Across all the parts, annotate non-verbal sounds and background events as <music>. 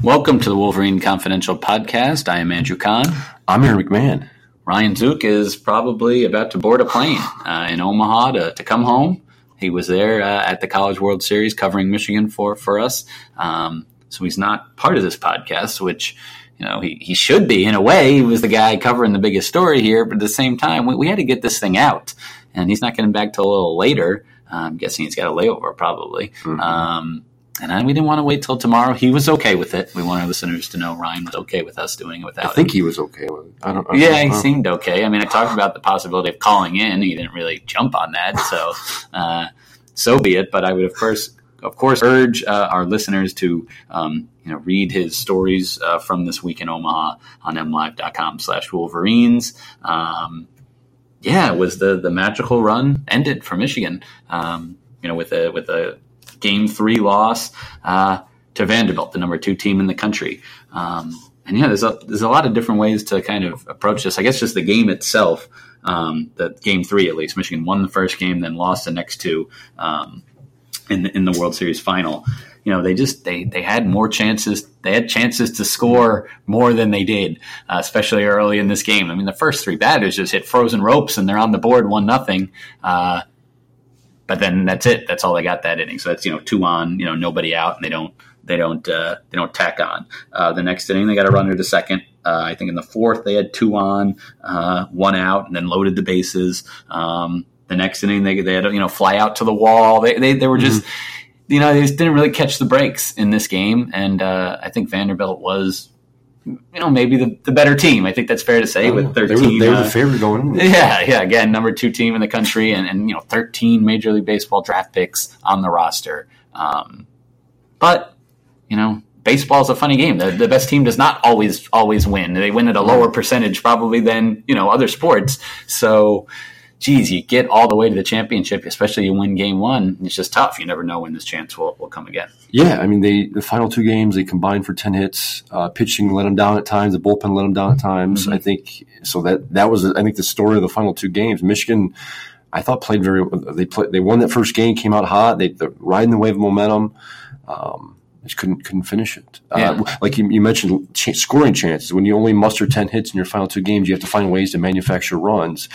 Welcome to the Wolverine Confidential podcast. I am Andrew Kahn. I'm Aaron McMahon. Ryan Zook is probably about to board a plane uh, in Omaha to, to come home. He was there uh, at the College World Series covering Michigan for, for us. Um, so he's not part of this podcast, which you know he, he should be in a way. He was the guy covering the biggest story here, but at the same time, we, we had to get this thing out, and he's not getting back till a little later. I'm guessing he's got a layover probably. Mm-hmm. Um, and we didn't want to wait till tomorrow. He was okay with it. We want our listeners to know Ryan was okay with us doing it without. Him. I think him. he was okay with it. I don't. I yeah, he seemed okay. I mean, I talked about the possibility of calling in. He didn't really jump on that, so <laughs> uh, so be it. But I would of course, of course, urge uh, our listeners to um, you know read his stories uh, from this week in Omaha on mlive.com/slash Wolverines. Um, yeah, was the the magical run ended for Michigan? Um, you know, with a with a game three loss uh, to Vanderbilt, the number two team in the country. Um, and yeah, there's a there's a lot of different ways to kind of approach this. I guess just the game itself, um, the game three at least. Michigan won the first game, then lost the next two um, in the, in the World Series final. You know, they just they they had more chances. They had chances to score more than they did, uh, especially early in this game. I mean, the first three batters just hit frozen ropes, and they're on the board one nothing. Uh, but then that's it. That's all they got that inning. So that's you know two on, you know nobody out, and they don't they don't uh, they don't tack on. Uh, the next inning they got a runner to second. Uh, I think in the fourth they had two on, uh, one out, and then loaded the bases. Um, the next inning they they had you know fly out to the wall. They they, they were just. Mm-hmm. You know, they just didn't really catch the breaks in this game, and uh, I think Vanderbilt was you know, maybe the, the better team. I think that's fair to say oh, with 13. They were, they were uh, the favorite going in. <laughs> Yeah, yeah. Again, number two team in the country and, and, you know, 13 Major League Baseball draft picks on the roster. Um, but, you know, baseball is a funny game. The, the best team does not always, always win. They win at a lower percentage probably than, you know, other sports. So, geez, you get all the way to the championship, especially you win game one. It's just tough. You never know when this chance will, will come again. Yeah, I mean, they the final two games they combined for ten hits. Uh, pitching let them down at times. The bullpen let them down at times. Mm-hmm. I think so. That that was I think the story of the final two games. Michigan. I thought played very. They played. They won that first game. Came out hot. They are riding the wave of momentum. Um, just couldn't couldn't finish it. Uh, yeah. Uh, like you, you mentioned, ch- scoring chances. When you only muster ten hits in your final two games, you have to find ways to manufacture runs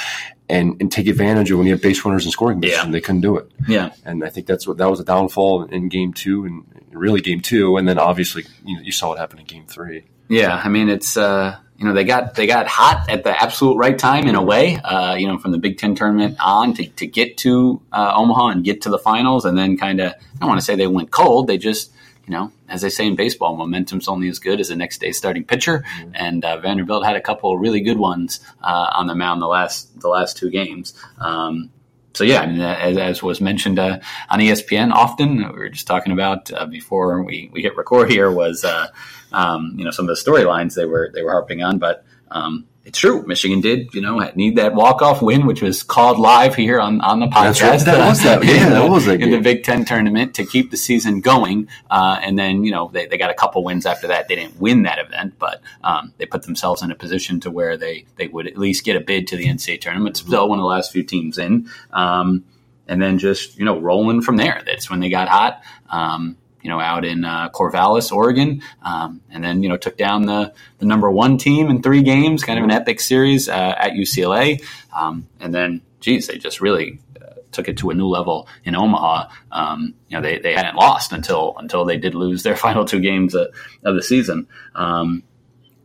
and, and take advantage of when you have base runners in scoring position. Yeah. They couldn't do it. Yeah, and I think that's what that was a downfall in game two and really game two, and then obviously you, you saw what happened in game three. Yeah, I mean it's. Uh, you know they got they got hot at the absolute right time in a way. Uh, you know, from the Big Ten tournament on to, to get to uh, Omaha and get to the finals, and then kind of I don't want to say they went cold. They just you know, as they say in baseball, momentum's only as good as the next day starting pitcher. Mm-hmm. And uh, Vanderbilt had a couple of really good ones uh, on the mound the last the last two games. Um, so yeah, I mean, as, as was mentioned uh, on ESPN, often we were just talking about uh, before we, we hit record here was uh, um, you know some of the storylines they were they were harping on, but um, it's true. Michigan did, you know, need that walk off win, which was called live here on, on the podcast. Right. That was that. Yeah, that was that in the Big Ten tournament to keep the season going. Uh, and then, you know, they, they got a couple wins after that. They didn't win that event, but um, they put themselves in a position to where they they would at least get a bid to the NCAA tournament. Mm-hmm. Still one of the last few teams in. Um, and then just you know rolling from there. That's when they got hot. Um, you know, out in uh, Corvallis, Oregon, um, and then you know took down the the number one team in three games, kind of an epic series uh, at UCLA, um, and then geez, they just really uh, took it to a new level in Omaha. Um, you know, they, they hadn't lost until until they did lose their <laughs> final two games of, of the season. Um,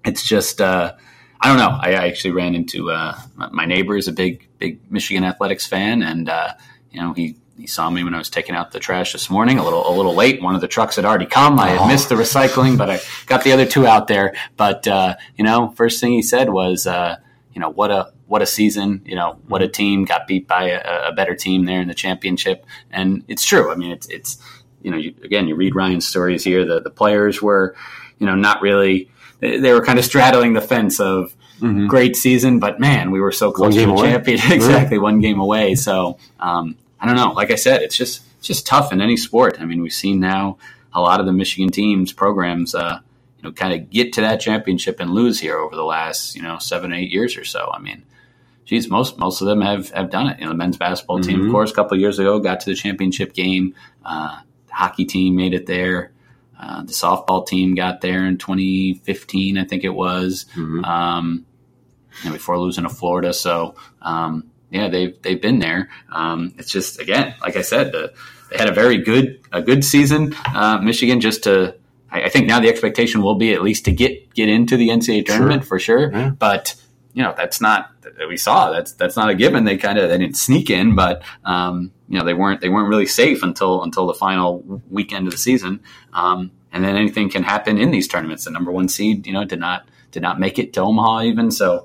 it's just uh, I don't know. I, I actually ran into uh, my neighbor is a big big Michigan athletics fan, and uh, you know he he saw me when I was taking out the trash this morning, a little a little late. One of the trucks had already come. I had oh. missed the recycling, but I got the other two out there. But uh, you know, first thing he said was, uh, you know, what a what a season. You know, what a team got beat by a, a better team there in the championship, and it's true. I mean, it's it's you know, you, again, you read Ryan's stories here. The the players were, you know, not really. They, they were kind of straddling the fence of. Mm-hmm. Great season, but man, we were so close to a champion. <laughs> exactly, one game away. So, um, I don't know. Like I said, it's just it's just tough in any sport. I mean, we've seen now a lot of the Michigan teams programs, uh, you know, kind of get to that championship and lose here over the last you know seven eight years or so. I mean, geez, most most of them have have done it. You know, the men's basketball team, mm-hmm. of course, a couple of years ago got to the championship game. Uh, the hockey team made it there. uh, the softball team got there in 2015, I think it was, Mhm. um, you know, before losing to Florida. So, um, yeah, they've they've been there. Um, it's just again, like I said, the, they had a very good a good season. Uh, Michigan just to. I I think now the expectation will be at least to get get into the NCAA tournament for sure. Yeah. But you know that's not we saw that's that's not a given. They kind of they didn't sneak in, but um, you know they weren't they weren't really safe until until the final weekend of the season. Um, and then anything can happen in these tournaments. The number one seed, you know, did not did not make it to Omaha even. So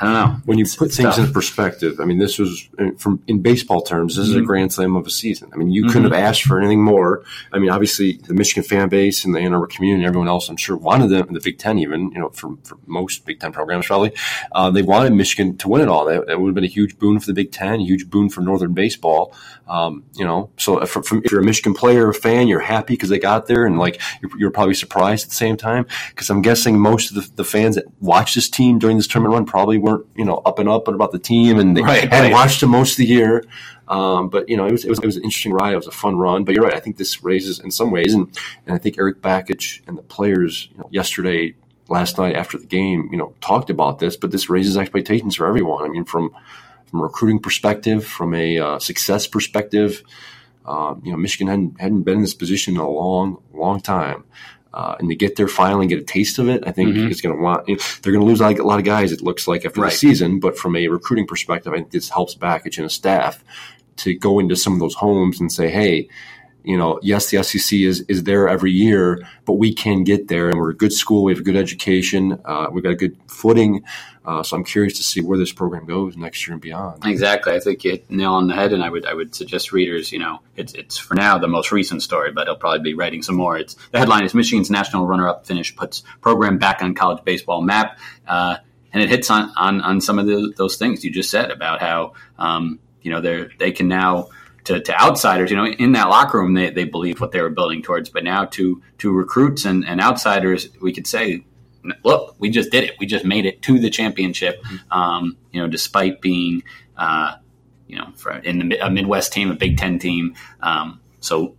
I don't know. when you It's- put things tough. in perspective, I mean, this was uh, from in baseball terms. This is a Mhm. grand slam of a season. I mean, you couldn't have asked for anything more. I mean, obviously, the Michigan fan base and the Ann Arbor community, and everyone else, I'm sure, wanted them. In the Big Ten, even you know, for, for most Big Ten programs, probably uh, they wanted Michigan to win it all. That, that would have been a huge boon for the Big Ten, a huge boon for Northern baseball. Um, you know, so if, from, if you're a Michigan player or fan, you're happy because they got there, and like you're, you're probably surprised at the same time because I'm guessing most of the, the fans that watched this team during this tournament run probably weren't you know up and up about the team, and they Right, hadn't right. watched them most of the year. Um, but you know, it was, it was it was an interesting ride. It was a fun run. But you're right. I think this raises in some ways, and and I think Erik Bakich and the players you know, yesterday, last night after the game, you know, talked about this. But this raises expectations for everyone. I mean, from from a recruiting perspective, from a uh, success perspective, um, you know, Michigan hadn't hadn't been in this position in a long, long time. Uh, and to get there finally and get a taste of it, I think Mhm. is going to want. You know, they're going to lose like a lot of guys. It looks like after Right. the season, but from a recruiting perspective, I think this helps Bakich and his staff to go into some of those homes and say, "Hey, you know, yes, the SEC is is there every year, but we can get there, and we're a good school. We have a good education. Uh, we've got a good footing. Uh, so I'm curious to see where this program goes next year and beyond. Exactly. I think you hit nail on the head, and I would I would suggest readers, you know, it's it's for now the most recent story, but he'll probably be writing some more. It's the headline is Michigan's national runner-up finish puts program back on college baseball map, uh, and it hits on on, on some of the, those things you just said about how um, you know they they can now. To, to outsiders, you know, in that locker room, they, they believe what they were building towards. But now to to recruits and, and outsiders, we could say, look, we just did it. We just made it to the championship. Um, you know, despite being, uh, you know, for, in the, a Midwest team, a Big Ten team. Um, so,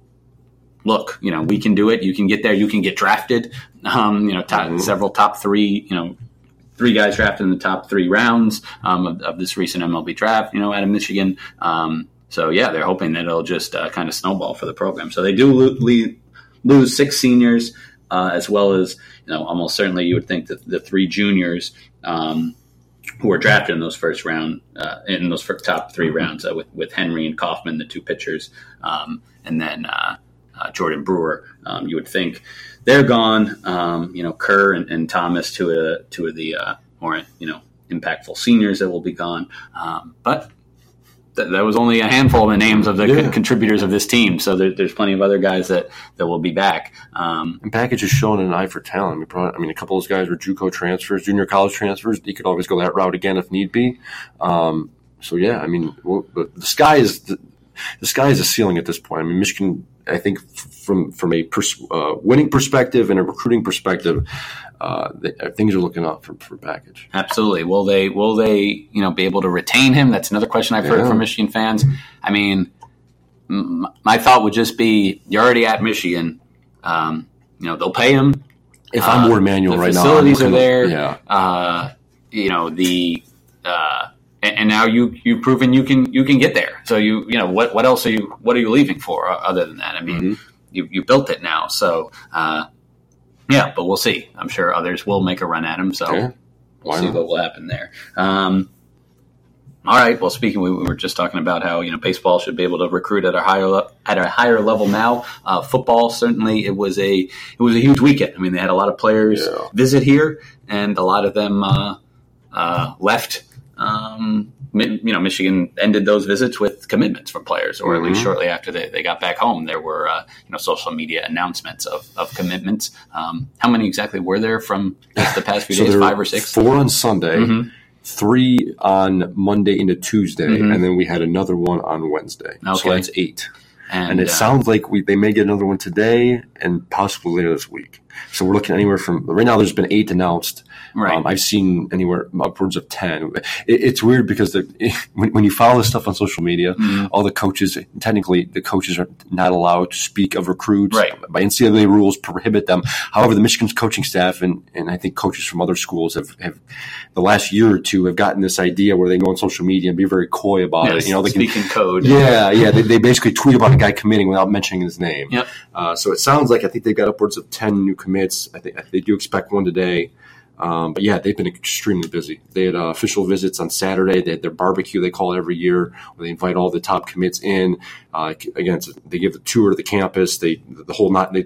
look, you know, we can do it. You can get there. You can get drafted. Um, you know, top, Mhm. several top three. You know, three guys drafted in the top three rounds um, of, of this recent MLB draft. You know, out of Michigan. Um, so yeah, they're hoping that it'll just uh, kind of snowball for the program. So they do lo- lose six seniors. Uh, as well as you know, almost certainly you would think that the three juniors um, who were drafted in those first round, uh, in those top 3 rounds, uh, with with Henry and Kauffmann, the two pitchers, um, and then uh, uh, Jordan Brewer. Um, you would think they're gone. Um, you know, Kerr and, and Thomas, two of the, two of the more you know impactful seniors that will be gone, um, but. Th- That was only a handful of the names of the Yeah. con- contributors of this team, so there, there's plenty of other guys that, that will be back. Um, And Bakich has shown an eye for talent. I mean, probably, I mean, a couple of those guys were JUCO transfers, junior college transfers. He could always go that route again if need be. Um, so yeah, I mean, well, the, the sky is the, the sky is a ceiling at this point. I mean, Michigan, I think, from from a pers- uh, winning perspective and a recruiting perspective, uh, uh, things are looking up for, for Bakich. Absolutely. Will they? Will they? You know, be able to retain him? That's another question I've heard Yeah. from Michigan fans. I mean, m- my thought would just be: you're already at Michigan. Um, you know, they'll pay him. If I'm Uh, Warde Manuel the right now, facilities are there. Yeah, Uh, you know the. Uh, and, and now you you've proven you can you can get there. So you you know what what else are you what are you leaving for uh, other than that? I mean, Mhm. you you built it now. So uh, yeah, but we'll see. I'm sure others will make a run at him. So we'll see what will happen there. Um, all right. Well, speaking, we, we were just talking about how you know baseball should be able to recruit at a higher le- at a higher level now. Uh, football certainly it was a it was a huge weekend. I mean, they had a lot of players Yeah. visit here, and a lot of them uh, uh, left. Um, you know, Michigan ended those visits with commitments from players, or at least Mhm. shortly after they, they got back home, there were uh, you know social media announcements of, of commitments. Um, how many exactly were there from just the past <laughs> few So days? Five or six? Four on Sunday. Mhm. three on Monday into Tuesday, Mhm. and then we had another one on Wednesday. So Okay. that's eight. and, And, it uh, sounds like we they may get another one today and possibly later this week. So we're looking anywhere from right now. There's been eight announced. Right. Um, I've seen anywhere upwards of ten. It, it's weird because the, <laughs> when, when you follow this stuff on social media, Mm-hmm. all the coaches, technically, the coaches are not allowed to speak of recruits. Right. By NCAA rules, prohibit them. However, the Michigan's coaching staff and, and I think coaches from other schools have, have the last year or two have gotten this idea where they go on social media and be very coy about yes, it. You know, they can speaking code. yeah, yeah. They, they basically tweet about a guy committing without mentioning his name. Yep. Uh, so it sounds like I think they've got upwards of ten new commits. I think they do expect one today. Um, but yeah, they've been extremely busy. They had uh, official visits on Saturday. They had their barbecue. They call it every year, where they invite all the top commits in. Uh, again, they give the tour of the campus. They the whole night they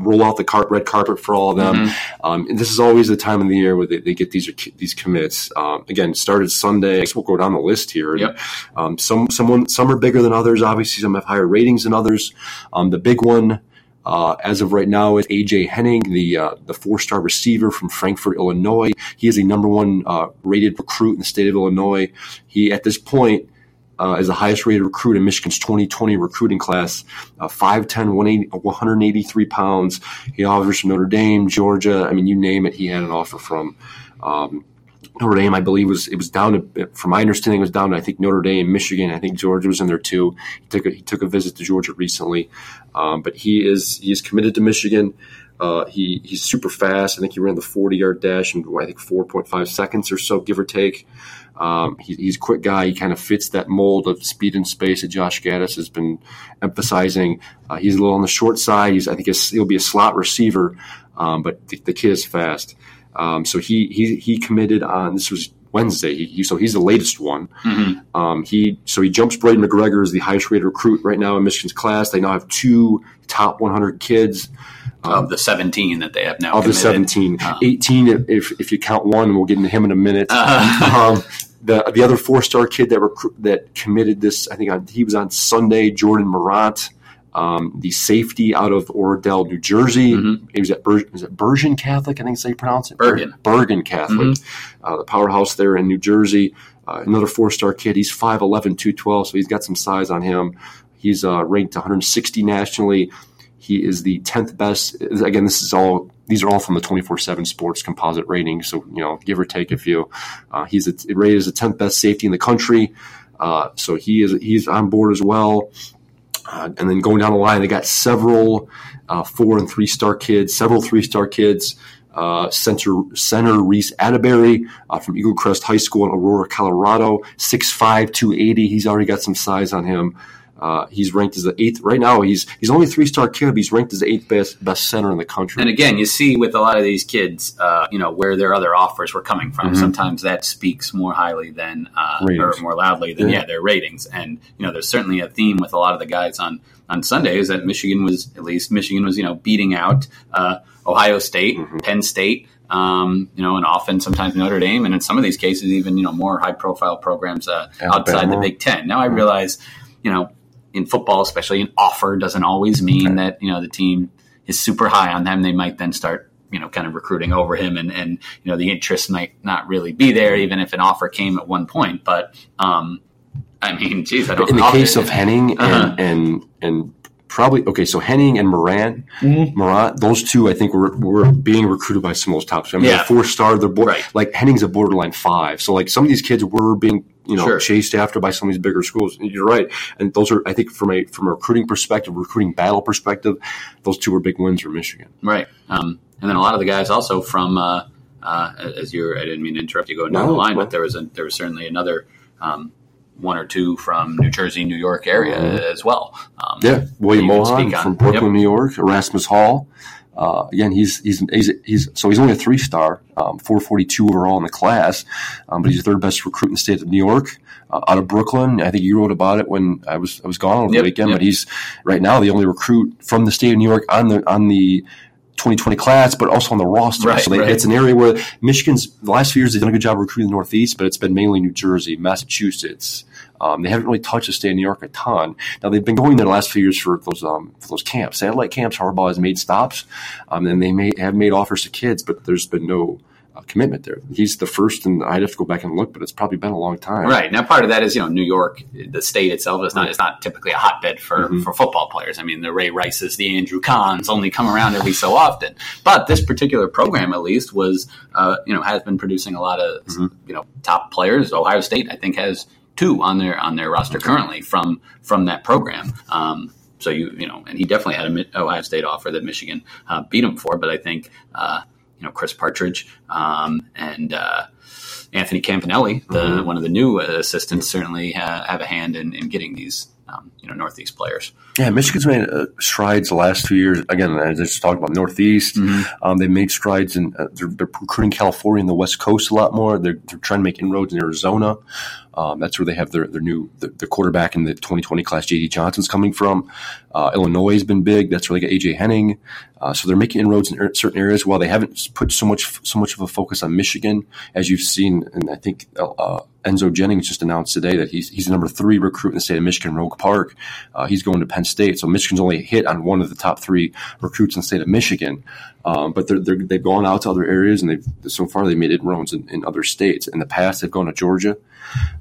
roll out the car- red carpet for all of them. Mm-hmm. Um, and this is always the time of the year where they, they get these these commits. Um, again, started Sunday. I guess we'll go down the list here. And, Yep. Um, some someone some are bigger than others. Obviously, some have higher ratings than others. Um, the big one. Uh, as of right now, is AJ Henning, the uh, the four star receiver from Frankfort, Illinois. He is a number one uh, rated recruit in the state of Illinois. He at this point uh, is the highest rated recruit in Michigan's 2020 recruiting class. Uh, 5'10", 183 pounds. He offers from Notre Dame, Georgia. I mean, you name it, he had an offer from. Um, Notre Dame, I believe, was it was down to, from my understanding, it was down to I think Notre Dame, Michigan. I think Georgia was in there too. He took a, he took a visit to Georgia recently, um, but he is he is committed to Michigan. Uh, he he's super fast. I think he ran the 40 yard dash in I think 4.5 seconds or so, give or take. Um, he, he's a quick guy. He kind of fits that mold of speed and space that Josh Gattis has been emphasizing. Uh, he's a little on the short side. He's I think he'll be a slot receiver, um, but the, the kid is fast. Um, so he he he committed on this was Wednesday. He, he- so he's the latest one. Um, he so he jumps Braiden McGregor as the highest rated recruit right now in Michigan's class. They now have two top 100 kids of the 17 that they have now of the committed. 17. Um, 18 if if you count one. We'll get into him in a minute. Uh-huh. <laughs> um, the the other four star kid that that committed this, I think on, he was on Sunday. Jordan Morant. Um, the safety out of Oradell, New Jersey. Mhm. He was at Ber- is it Bergen Catholic? I think that's how you pronounce it. Bergen. Bergen Catholic, Mm-hmm. uh, the powerhouse there in New Jersey. Uh, another four star kid. He's 5'11", 212, so he's got some size on him. He's uh, ranked 160 nationally. He is the 10th best. Again, this is all. These are all from the 24/7 Sports composite rating. So you know, give or take a few. Uh, he's a, rated as the 10th best safety in the country. Uh, so he is he's on board as well. Uh, and then going down the line, they got several uh, four and three star kids, several three star kids. Uh, center center Reece Atteberry uh, from Eaglecrest High School in Aurora, Colorado, 6'5", 280. He's already got some size on him. Uh, he's ranked as the eighth right now. He's he's only three star kid. But he's ranked as the eighth best best center in the country. And again, you see with a lot of these kids, uh, you know, where their other offers were coming from. Mhm. Sometimes that speaks more highly than, uh, or more loudly than, Yeah. yeah. their ratings. And, you know, there's certainly a theme with a lot of the guys on, on Sundays that Michigan was, at least Michigan was, you know, beating out, uh, Ohio State, Mhm. Penn State, um, you know, and often sometimes Notre Dame, and in some of these cases, even, you know, more high profile programs, uh, outside the Big Ten. Now I realize, you know, in football, especially an offer doesn't always mean Okay. that, you know, the team is super high on them. They might then start, you know, kind of recruiting over him and, and, you know, the interest might not really be there, even if an offer came at one point. But, um, I mean, geez, I don't in the case of Henning and Uh-huh. and and probably okay, so Henning and Moran, Mm-hmm. Morant, those two I think were were being recruited by some of those top. I mean, Yeah. four star. They're bo- Right. like Henning's a borderline five. So like some of these kids were being you know Sure. chased after by some of these bigger schools. And You're right, and those are I think from a from a recruiting perspective, recruiting battle perspective, those two were big wins for Michigan. Right. Um, and then a lot of the guys also from, uh, uh, as you're, I didn't mean to interrupt you going down No, the line, but there was a, there was certainly another, um, one or two from New Jersey, New York area as well. Um, Yeah, William you Mohan from Brooklyn, Yep. New York. Erasmus Hall. Uh, again, he's, he's he's he's so he's only a three star, um, 442 overall in the class, um, but he's the third best recruit in the state of New York. Uh, out of Brooklyn, I think you wrote about it when I was I was gone over Yep, the weekend. yep. But he's right now the only recruit from the state of New York on the on the 2020 class, but also on the roster. Right, so they, right. it's an area where Michigan's the last few years they've done a good job recruiting the Northeast, but it's been mainly New Jersey, Massachusetts. Um, they haven't really touched the state of New York a ton. Now they've been going there the last few years for those um, for those camps, satellite camps. Harbaugh has made stops, um, and they may have made offers to kids, but there's been no uh, commitment there. He's the first, and I'd have to go back and look, but it's probably been a long time. Right now, part of that is you know New York, the state itself is not it's not typically a hotbed for Mm-hmm. for football players. I mean, the Ray Rices, the Andrew Kahns only come around every so often. But this particular program, at least, was uh, you know has been producing a lot of Mm-hmm. you know top players. Ohio State, I think, has two on their on their roster currently from from that program. Um, so you you know, and he definitely had a Mi- Ohio State offer that Michigan uh, beat him for. But I think uh, you know Chris Partridge um, and. Uh, Anthony Campanelli, the Mm-hmm. one of the new assistants, certainly ha- have a hand in, in getting these um, you know Northeast players. Yeah, Michigan's made uh, strides the last few years. Again, I just talked about Northeast. Um, they made strides in uh, they're, they're recruiting California and the West Coast a lot more. They're, they're trying to make inroads in Arizona. Um, that's where they have their, their new the, quarterback in the 2020 class, JD Johnson's coming from. Uh, Illinois has been big. That's where they get AJ Henning. Uh, so they're making inroads in er- certain areas. While they haven't put so much so much of a focus on Michigan, as you've seen, and I think uh, Enzo Jennings just announced today that he's he's the number three recruit in the state of Michigan, Rogue Park. Uh, he's going to Penn State, so Michigan's only hit on one of the top three recruits in the state of Michigan. Um, but they're, they've gone out to other areas, and they've so far they've made inroads in, in other states. In the past, they've gone to Georgia.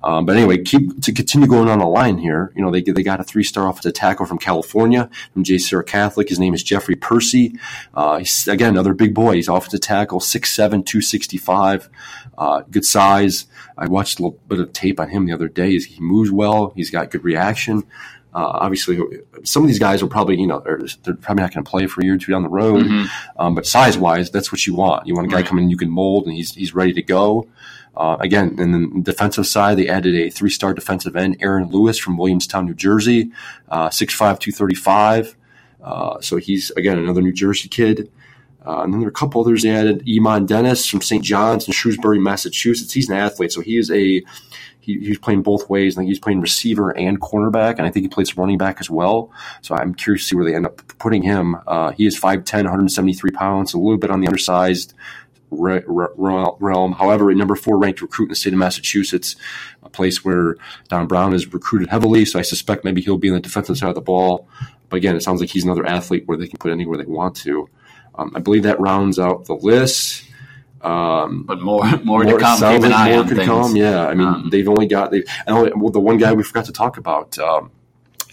Um, but anyway, keep to continue going on the line here. You know, they they got a three star offensive tackle from California, from JSerra Catholic. His name is Jeffrey Persi. Uh, he's again another big boy. He's offensive tackle, 6'7", 265, uh, good size. I watched a little bit of tape on him the other day. He moves well. He's got good reaction. Uh, obviously, some of these guys will probably, you know, they're, they're probably not going to play for a year or two down the road. Um, but size wise, that's what you want. You want a guy Right. coming in you can mold, and he's he's ready to go. Uh, again, in the defensive side, they added a three star defensive end, Aaron Lewis from Williamstown, New Jersey, uh, 6'5", 235. Uh, so he's again another New Jersey kid. Uh, and then there are a couple others they added. Eamonn Dennis from St. John's in Shrewsbury, Massachusetts. He's an athlete, so he is a he, he's playing both ways. I think he's playing receiver and cornerback, and I think he plays running back as well. So I'm curious to see where they end up putting him. Uh, he is 5'10", 173 pounds, a little bit on the undersized re- re- realm. However, a number four ranked recruit in the state of Massachusetts, a place where Don Brown is recruited heavily. So I suspect maybe he'll be on the defensive side of the ball. But again, it sounds like he's another athlete where they can put anywhere they want to. Um, I believe that rounds out the list. Um, But more more, more- to come. sounds Keep an like eye more could things. come. Yeah, I mean, Um, they've only got they. And only, well, the one guy we forgot to talk about, um,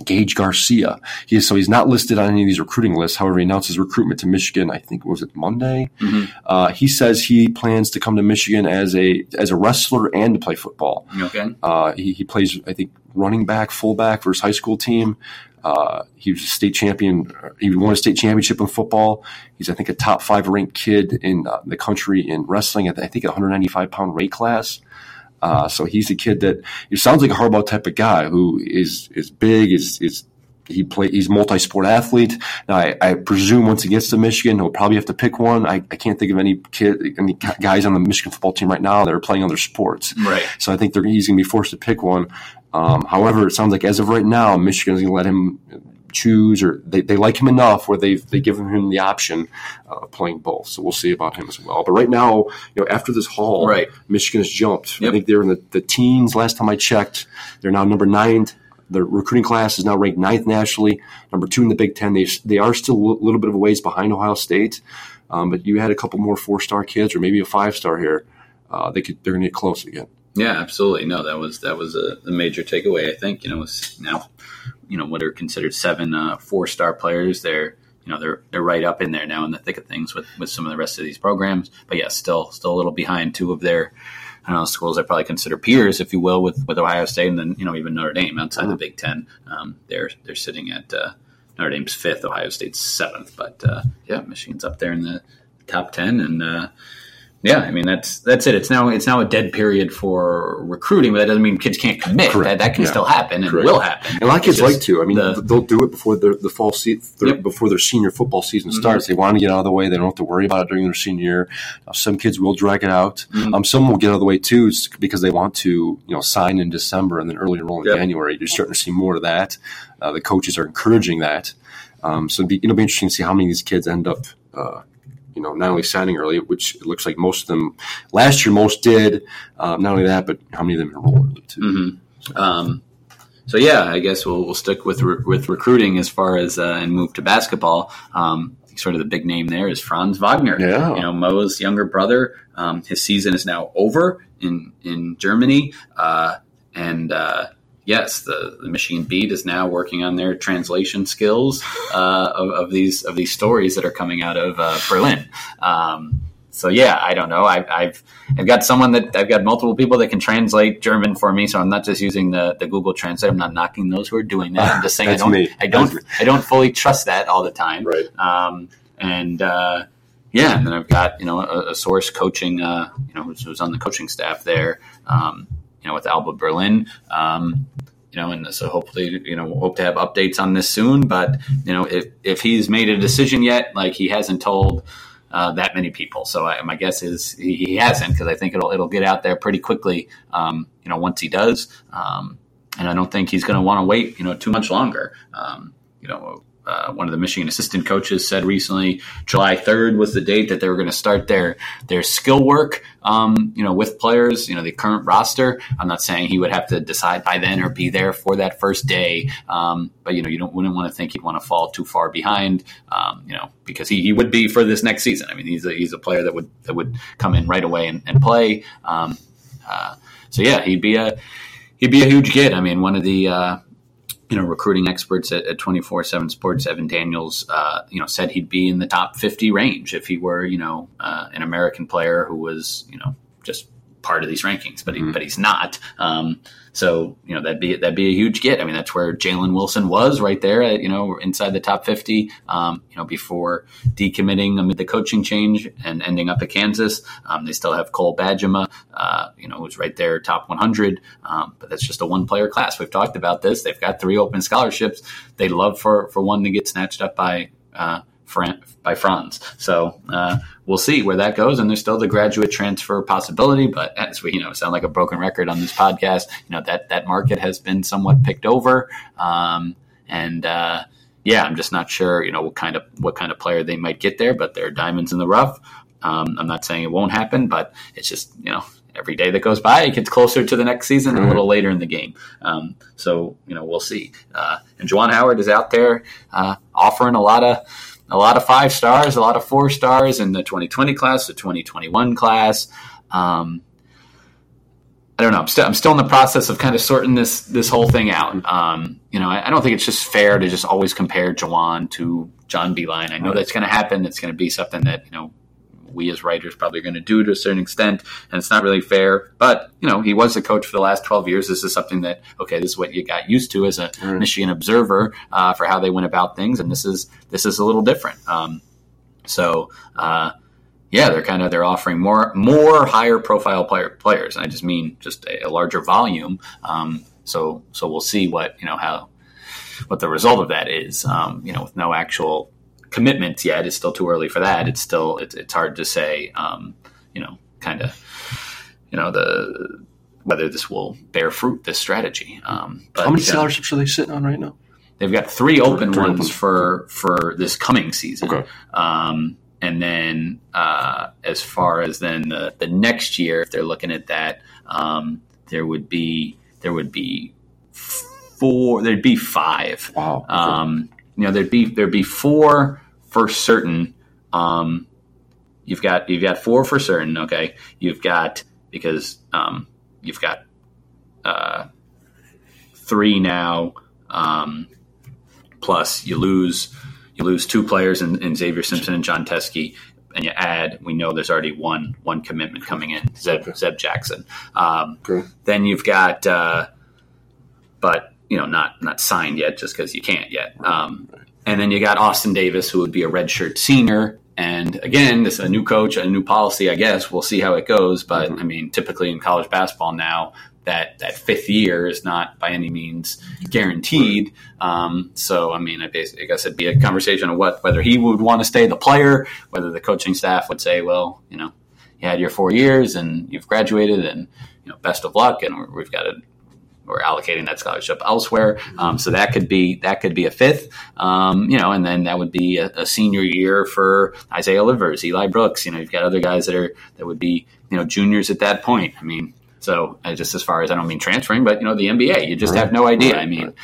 Gage Garcia. He is, so he's not listed on any of these recruiting lists. However, he announced his recruitment to Michigan. I think was it Monday. Mhm. Uh, he says he plans to come to Michigan as a as a wrestler and to play football. Okay. Uh, he, he plays, I think, running back, fullback for his high school team. Uh, he was a state champion. He won a state championship in football. He's, I think, a top five ranked kid in uh, the country in wrestling. At I think, a 195 pound weight class. Uh, so he's a kid that he sounds like a Harbaugh type of guy who is is big. Is is he play? He's a multi sport athlete. Now, I, I presume once he gets to Michigan, he'll probably have to pick one. I, I can't think of any kid, any guys on the Michigan football team right now that are playing other sports. Right. So I think they're, he's going to be forced to pick one. Um, however, it sounds like as of right now, Michigan's going to let him choose, or they, they like him enough where they've they given him the option of playing both. So we'll see about him as well. But right now, you know, after this haul, Right. Michigan has jumped. I think they're in the, the teens. Last time I checked, they're now number nine. The recruiting class is now ranked ninth nationally, number two in the Big Ten. They they are still a little bit of a ways behind Ohio State, um, but you had a couple more four star kids, or maybe a five star here. Uh, they could they're going to get close again. Yeah, absolutely. No, that was that was a, a major takeaway. I think you know was now, you know what are considered seven uh, four star players. They're you know they're they're right up in there now in the thick of things with, with some of the rest of these programs. But yeah, still still a little behind two of their I don't know schools I probably consider peers, if you will, with, with Ohio State and then you know even Notre Dame outside the Big Ten. Um, they're they're sitting at uh, Notre Dame's fifth, Ohio State's seventh. But uh, yeah, Michigan's up there in the top ten and. Uh, yeah, I mean that's that's it. It's now it's now a dead period for recruiting, but that doesn't mean kids can't commit. Correct. That, that can Yeah. still happen and Correct. will happen. And a lot of kids like to. I mean, the- they'll do it before the the fall season, Yep. Mm-hmm. before their senior football season starts. They want to get out of the way. They don't have to worry about it during their senior year. Now, some kids will drag it out. Mhm. Um, some will get out of the way too, because they want to, you know, sign in December and then early enroll in Yep. January. You're starting to see more of that. Uh, the coaches are encouraging that. Um, so it'll be, it'll be interesting to see how many of these kids end up. Uh, you know, not only signing early, which it looks like most of them last year most did. Um, not only that, but how many of them enroll early too. Mhm. Um, so yeah, I guess we'll we'll stick with re- with recruiting as far as uh, and move to basketball. Um, sort of the big name there is Franz Wagner. Yeah. You know, Mo's younger brother. Um, his season is now over in in Germany, uh, and uh, yes, the, the Michigan Beat is now working on their translation skills uh, of, of, these of these stories that are coming out of uh, Berlin. Um, so yeah, I don't know. I've, I've I've got someone that I've got multiple people that can translate German for me. So I'm not just using the, the Google Translate. I'm not knocking those who are doing that. I'm just saying I <laughs> don't me. I don't I don't fully trust that all the time. Right. Um, and uh, yeah, and then I've got you know a, a source coaching uh, you know who's, who's, on the coaching staff there. Um, you know with Alba Berlin. Um, you know, and so hopefully, you know, hope to have updates on this soon. But you know, if if he's made a decision yet, like he hasn't told uh, that many people. So I, my guess is he, he hasn't because I think it'll it'll get out there pretty quickly. Um, you know, once he does, um, and I don't think he's going to want to wait. You know, too much longer. Um, you know, uh, one of the Michigan assistant coaches said recently, July 3rd was the date that they were going to start their their skill work. Um, you know, with players, you know, the current roster. I'm not saying he would have to decide by then or be there for that first day, um, but you know, you don't wouldn't want to think he'd want to fall too far behind. Um, you know, because he, he would be for this next season. I mean, he's a, he's a player that would that would come in right away and, and play. Um, uh, so yeah, he'd be a he'd be a huge get. I mean, one of the uh, you know, recruiting experts at twenty four seven Sports, Evan Daniels, uh, you know, said he'd be in the top fifty range if he were, you know, uh, an American player who was, you know, just part of these rankings, but he, mm-hmm. but he's not. Um, so you know that'd be that'd be a huge get. I mean, that's where Jalen Wilson was right there, at, you know, inside the top fifty. Um, you know, before decommitting amid the coaching change and ending up at Kansas, um, they still have Cole Bajema, uh, you know, who's right there, top one hundred. Um, but that's just a one player class. We've talked about this. They've got three open scholarships. They'd love for for one to get snatched up by. Uh, by Franz. So uh, we'll see where that goes. And there's still the graduate transfer possibility, but as we you know sound like a broken record on this podcast, you know that that market has been somewhat picked over. Um, and uh, yeah, I'm just not sure you know what kind of what kind of player they might get there, but they're diamonds in the rough. Um, I'm not saying it won't happen, but it's just you know every day that goes by, it gets closer to the next season mm-hmm. a little later in the game. Um, so, you know, we'll see. Uh, and Juwan Howard is out there uh, offering a lot of a lot of five stars, a lot of four stars in the 2020 class, the 2021 class. Um, I don't know. I'm, st- I'm, still in the process of kind of sorting this this whole thing out. Um, you know, I, I, don't think it's just fair to just always compare Juwan to John Beilein. I know that's going to happen. It's going to be something that you know we as writers probably are going to do to a certain extent, and it's not really fair. But you know, he was a coach for the last twelve years. This is something that okay, this is what you got used to as a mm. Michigan observer uh, for how they went about things, and this is this is a little different. Um, so. Uh, yeah, they're kind of they're offering more more higher profile player, players. And I just mean just a, a larger volume. Um, so so we'll see what you know how what the result of that is. Um, you know, with no actual commitments yet. It's still too early for that. It's still it's, it's hard to say. Um, you know, kind of you know the whether this will bear fruit. This strategy. Um, but, How many scholarships are they sitting on right now? They've got three open three ones open. for for this coming season. Okay. Um, and then uh, as far as then the, the next year, if they're looking at that, um, there would be there would be four. There'd be five. Wow. Um, you know, there'd be there'd be four for certain. Um, you've got you've got four for certain. Okay, you've got because um, you've got uh, three now. Um, plus, you lose you lose two players in, in, Xavier Simpson and Jon Teske, and you add. We know there's already one one commitment coming in. Zeb, okay. Zeb Jackson. Um, okay. Then you've got, uh, but you know, not not signed yet, just because you can't yet. Um, and then you got Austin Davis, who would be a redshirt senior. And again, this is a new coach, a new policy, I guess. We'll see how it goes. But mm-hmm. I mean, typically in college basketball now, that that fifth year is not by any means guaranteed. Um, so I mean, I, I guess it'd be a conversation of what whether he would want to stay the player, whether the coaching staff would say, well, you know, you had your four years and you've graduated, and you know, best of luck, and we've got to or allocating that scholarship elsewhere. Um, so that could be that could be a fifth, um, you know, and then that would be a, a, senior year for Isaiah Livers, Eli Brooks. You know, you've got other guys that are that would be you know juniors at that point. I mean, so uh, just as far as I don't mean transferring, but you know the NBA, you just right. have no idea. Right. I mean,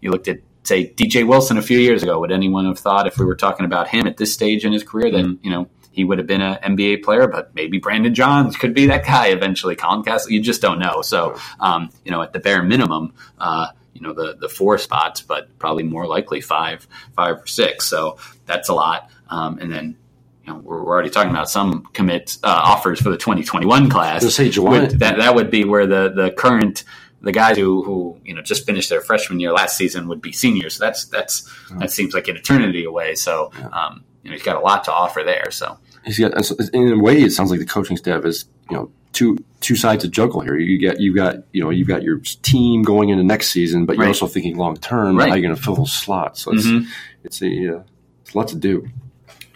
you looked at say DJ Wilson a few years ago, would anyone have thought if we were talking about him at this stage in his career that Mm-hmm. you know he would have been an NBA player, but maybe Brandon Johns could be that guy eventually. Colin Castle, you just don't know. So um, you know, at the bare minimum. Uh, you know the the four spots, but probably more likely five, five or six. So that's a lot. Um, and then you know we're, we're already talking about some commit uh, offers for the 2021 class. To say July, Would- that that would be where the the current the guys who, who you know just finished their freshman year last season would be seniors. So that's that's that seems like an eternity away. So um, you know he's got a lot to offer there. So he's got in a way it sounds like the coaching staff is you know two two sides to juggle here. You get you got you know you've got your team going into next season, but you're also thinking long term. Right. How you're going to fill those slots? So it's Mhm. it's a uh, it's a lot to do.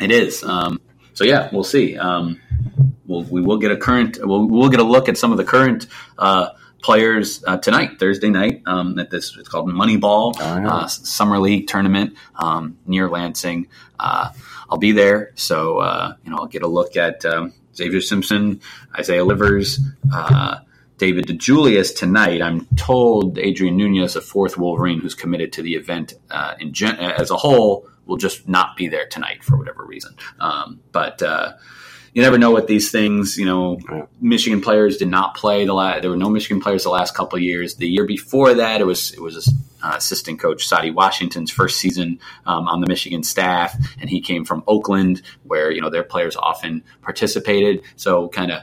It is. Um, so yeah, we'll see. Um, we'll, we will get a current. We'll, we'll get a look at some of the current uh, players uh, tonight, Thursday night. Um, at this, it's called Moneyball know. uh, Summer League tournament um, near Lansing. Uh, I'll be there, so uh, you know I'll get a look at um, Xavier Simpson, Isaiah Livers. Uh, David DeJulius tonight. I'm told Adrien Nunez, a fourth Wolverine who's committed to the event uh, in gen- as a whole, will just not be there tonight for whatever reason. Um, but uh, you never know what these things. You know, Yeah. Michigan players did not play the last. There were no Michigan players the last couple of years. The year before that, it was it was uh, assistant coach Saddi Washington's first season um, on the Michigan staff, and he came from Oakland, where you know their players often participated. So kind of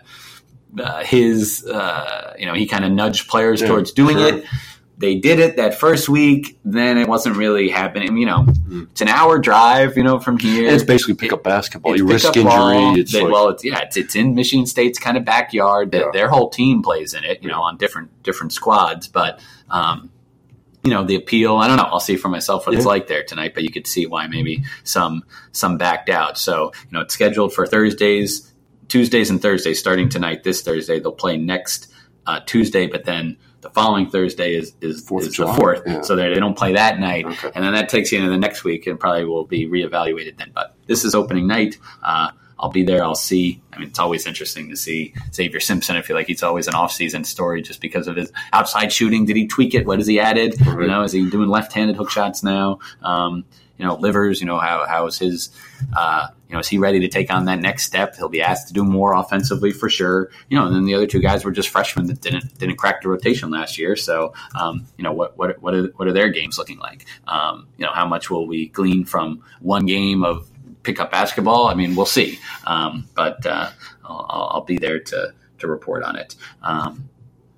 uh, his, uh, you know, he kind of nudged players Yeah, towards doing sure. it. They did it that first week, then it wasn't really happening. You know, it's an hour drive, you know, from here. And it's basically pick up basketball. You risk ball. injury. It's They- like, well, it's yeah, it's, it's in Michigan State's kind of backyard. That Yeah. Their whole team plays in it, you know, on different different squads. But um, you know, the appeal. I don't know. I'll see for myself what it's like there tonight. But you could see why maybe some some backed out. So you know, it's scheduled for Thursdays, Tuesdays, and Thursdays. Starting tonight, this Thursday, they'll play next uh, Tuesday, but then. The following Thursday is is, Fourth is the fourth, yeah. so they they don't play that night, Okay. and then that takes you into the next week, and probably will be reevaluated then. But this is opening night. Uh, I'll be there. I'll see. I mean, it's always interesting to see Xavier Simpson. I feel like he's always an off-season story just because of his outside shooting. Did he tweak it? What has he added? You know, is he doing left-handed hook shots now? Um, you know, Livers. You know, how how is his? Uh, you know, is he ready to take on that next step? He'll be asked to do more offensively for sure. You know, and then the other two guys were just freshmen that didn't didn't crack the rotation last year. So, um, you know, what what what are, what are their games looking like? Um, you know, how much will we glean from one game of pickup basketball? I mean, we'll see. Um, but uh, I'll, I'll I'll be there to to report on it. Um,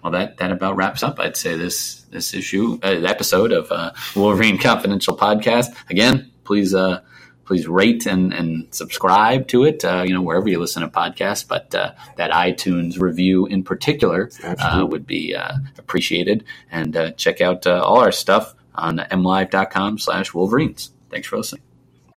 well, that, that about wraps up. I'd say this this issue uh, episode of uh, Wolverine Confidential podcast. Again, please uh, please rate and, and subscribe to it. Uh, you know wherever you listen to podcasts, but uh, that iTunes review in particular uh, would be uh, appreciated. And uh, check out uh, all our stuff on mlive.com slash Wolverines. Thanks for listening.